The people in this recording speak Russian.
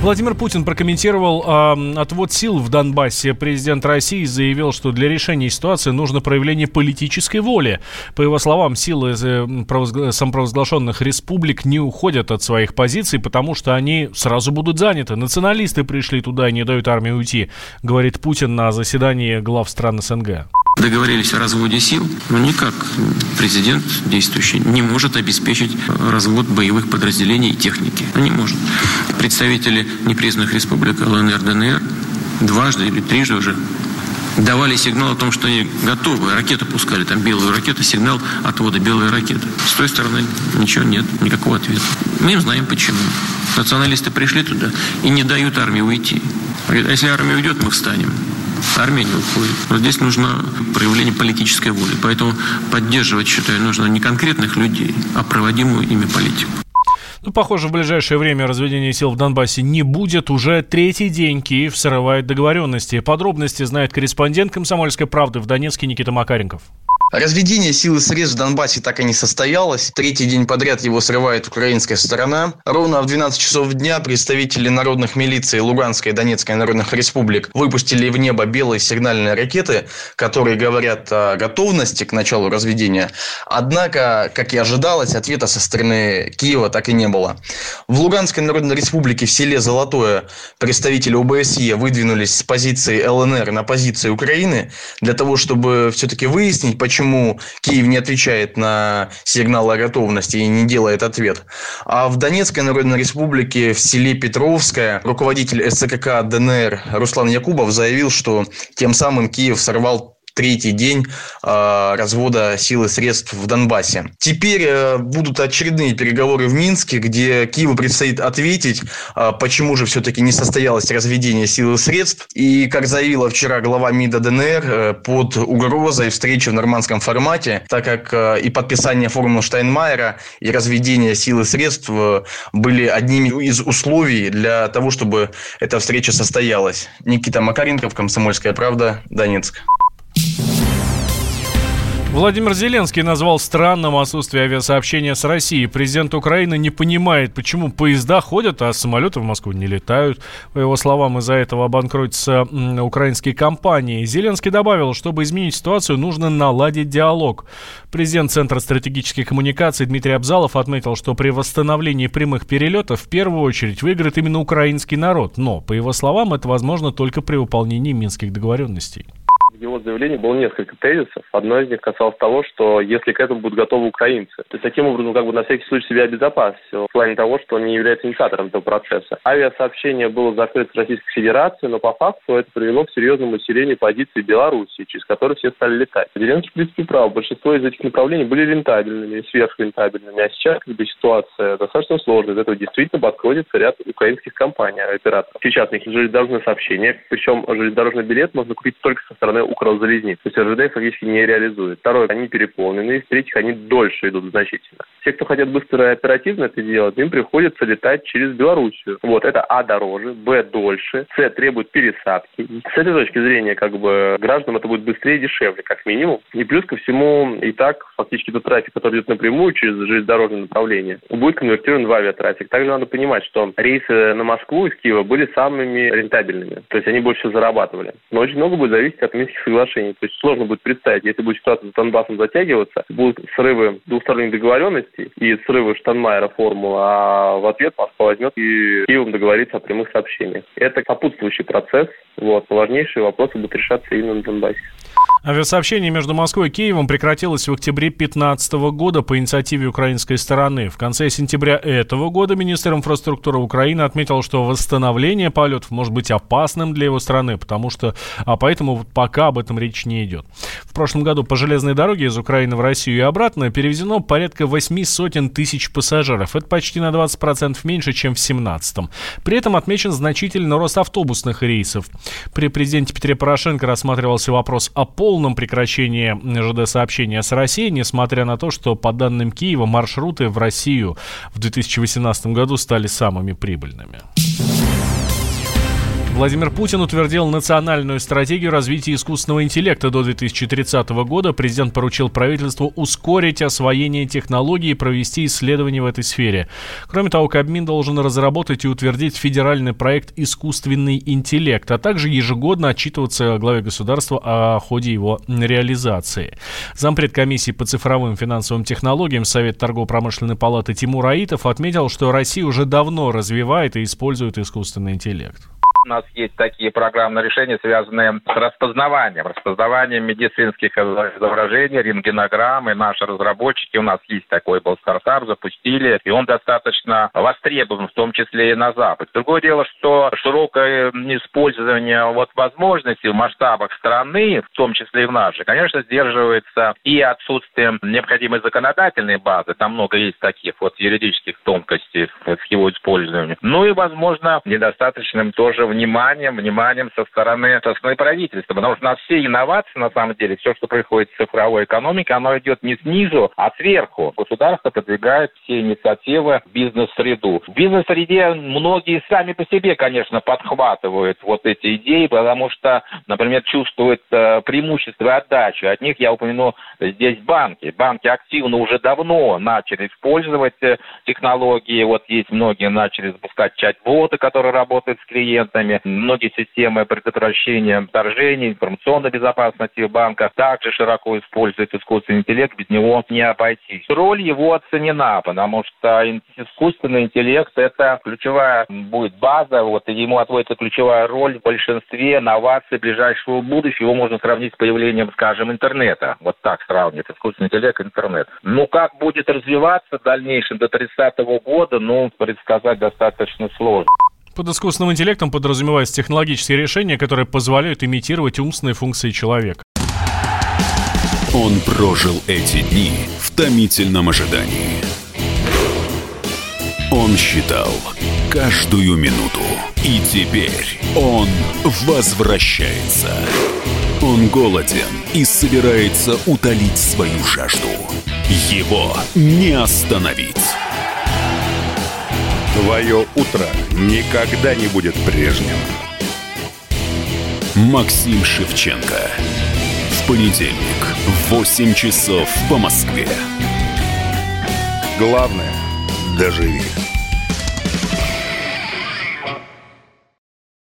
Владимир Путин прокомментировал э, отвод сил в Донбассе. Президент России заявил, что для решения ситуации нужно проявление политической воли. По его словам, силы э, самопровозглашенных республик не уходят от своих позиций, потому что они сразу будут заняты. Националисты пришли туда и не дают армии уйти, говорит Путин на заседании глав стран СНГ договорились о разводе сил, но никак президент действующий не может обеспечить развод боевых подразделений и техники. Он не может. Представители непризнанных республик ЛНР, ДНР дважды или трижды уже давали сигнал о том, что они готовы, ракеты пускали, там белую ракету, сигнал отвода белой ракеты. С той стороны ничего нет, никакого ответа. Мы им знаем почему. Националисты пришли туда и не дают армии уйти. А если армия уйдет, мы встанем не уходит. Вот здесь нужно проявление политической воли. Поэтому поддерживать, считаю, нужно не конкретных людей, а проводимую ими политику. Ну, похоже, в ближайшее время разведения сил в Донбассе не будет. Уже третий день Киев срывает договоренности. Подробности знает корреспондент «Комсомольской правды» в Донецке Никита Макаренков. Разведение сил и средств в Донбассе так и не состоялось. Третий день подряд его срывает украинская сторона. Ровно в 12 часов дня представители народных милиций Луганской и Донецкой народных республик выпустили в небо белые сигнальные ракеты, которые говорят о готовности к началу разведения. Однако, как и ожидалось, ответа со стороны Киева так и не было. В Луганской народной республике в селе Золотое представители ОБСЕ выдвинулись с позиции ЛНР на позиции Украины для того, чтобы все-таки выяснить, почему почему Киев не отвечает на сигнал о готовности и не делает ответ. А в Донецкой Народной Республике в селе Петровское руководитель СКК ДНР Руслан Якубов заявил, что тем самым Киев сорвал третий день э, развода сил и средств в Донбассе. Теперь э, будут очередные переговоры в Минске, где Киеву предстоит ответить, э, почему же все-таки не состоялось разведение сил и средств. И, как заявила вчера глава МИДа ДНР, э, под угрозой встречи в нормандском формате, так как э, и подписание формулы Штайнмайера, и разведение сил и средств были одними из условий для того, чтобы эта встреча состоялась. Никита Макаренков, Комсомольская правда, Донецк. Владимир Зеленский назвал странным отсутствие авиасообщения с Россией. Президент Украины не понимает, почему поезда ходят, а самолеты в Москву не летают. По его словам, из-за этого обанкротятся украинские компании. Зеленский добавил, чтобы изменить ситуацию, нужно наладить диалог. Президент Центра стратегических коммуникаций Дмитрий Абзалов отметил, что при восстановлении прямых перелетов в первую очередь выиграет именно украинский народ. Но, по его словам, это возможно только при выполнении минских договоренностей его заявлении было несколько тезисов. Одно из них касалось того, что если к этому будут готовы украинцы, то есть таким образом как бы на всякий случай себя обезопасить в плане того, что он не является инициатором этого процесса. Авиасообщение было закрыто с Российской Федерацией, но по факту это привело к серьезному усилению позиций Беларуси, через которые все стали летать. Зеленский, в принципе, прав. Большинство из этих направлений были рентабельными, сверхрентабельными. А сейчас как бы ситуация достаточно сложная. Из этого действительно подходится ряд украинских компаний, операторов. Сейчас у них железнодорожное сообщение, причем железнодорожный билет можно купить только со стороны Укрзалезниц. То есть РЖД фактически не реализует. Второе, они переполнены. И в-третьих, они дольше идут значительно. Те, кто хотят быстро и оперативно это делать, им приходится летать через Белоруссию. Вот, это А дороже, Б дольше, С требует пересадки. С этой точки зрения, как бы, гражданам это будет быстрее и дешевле, как минимум. И плюс ко всему, и так, фактически тот трафик, который идет напрямую через железнодорожное направление, будет конвертирован в авиатрафик. Также надо понимать, что рейсы на Москву из Киева были самыми рентабельными. То есть они больше зарабатывали. Но очень много будет зависеть от минских соглашений. То есть сложно будет представить, если будет ситуация с Донбассом затягиваться, будут срывы двусторонних договоренностей и срывы Штанмайера формулы, а в ответ Москва возьмет и Киевом договорится о прямых сообщениях. Это сопутствующий процесс, вот, важнейшие вопросы будут решаться именно на Донбассе. Авиасообщение между Москвой и Киевом прекратилось в октябре 2015 года по инициативе украинской стороны. В конце сентября этого года министр инфраструктуры Украины отметил, что восстановление полетов может быть опасным для его страны, потому что, а поэтому пока об этом речь не идет. В прошлом году по железной дороге из Украины в Россию и обратно перевезено порядка 8 сотен тысяч пассажиров. Это почти на 20% меньше, чем в 2017. При этом отмечен значительный рост автобусных рейсов. При президенте Петре Порошенко рассматривался вопрос о пол полном прекращении ЖД-сообщения с Россией, несмотря на то, что, по данным Киева, маршруты в Россию в 2018 году стали самыми прибыльными. Владимир Путин утвердил национальную стратегию развития искусственного интеллекта до 2030 года. Президент поручил правительству ускорить освоение технологий и провести исследования в этой сфере. Кроме того, Кабмин должен разработать и утвердить федеральный проект «Искусственный интеллект», а также ежегодно отчитываться главе государства о ходе его реализации. Зампред комиссии по цифровым финансовым технологиям Совет торгово-промышленной палаты Тимур Аитов отметил, что Россия уже давно развивает и использует искусственный интеллект. Нас есть такие программные решения, связанные с распознаванием, распознаванием медицинских изображений, рентгенограммы. Наши разработчики, у нас есть такой был стартап, запустили, и он достаточно востребован, в том числе и на Запад. Другое дело, что широкое использование вот возможностей в масштабах страны, в том числе и в нашей, конечно, сдерживается и отсутствием необходимой законодательной базы. Там много есть таких вот юридических тонкостей с его использованием. Ну и, возможно, недостаточным тоже вниманием, вниманием со стороны, со стороны правительства. Потому что у нас все инновации, на самом деле, все, что происходит в цифровой экономике, оно идет не снизу, а сверху. Государство продвигает все инициативы в бизнес-среду. В бизнес-среде многие сами по себе, конечно, подхватывают вот эти идеи, потому что, например, чувствуют э, преимущество и отдачу. От них я упомяну здесь банки. Банки активно уже давно начали использовать э, технологии. Вот есть многие начали запускать чат-боты, которые работают с клиентами органами. Многие системы предотвращения вторжений, информационной безопасности банка также широко используют искусственный интеллект, без него не обойтись. Роль его оценена, потому что искусственный интеллект – это ключевая будет база, вот, и ему отводится ключевая роль в большинстве новаций ближайшего будущего. Его можно сравнить с появлением, скажем, интернета. Вот так сравнивать искусственный интеллект и интернет. Ну, как будет развиваться в дальнейшем до 30 -го года, ну, предсказать достаточно сложно. Под искусственным интеллектом подразумеваются технологические решения, которые позволяют имитировать умственные функции человека. Он прожил эти дни в томительном ожидании. Он считал каждую минуту. И теперь он возвращается. Он голоден и собирается утолить свою жажду. Его не остановить. Твое утро никогда не будет прежним. Максим Шевченко. В понедельник в 8 часов по Москве. Главное – доживи.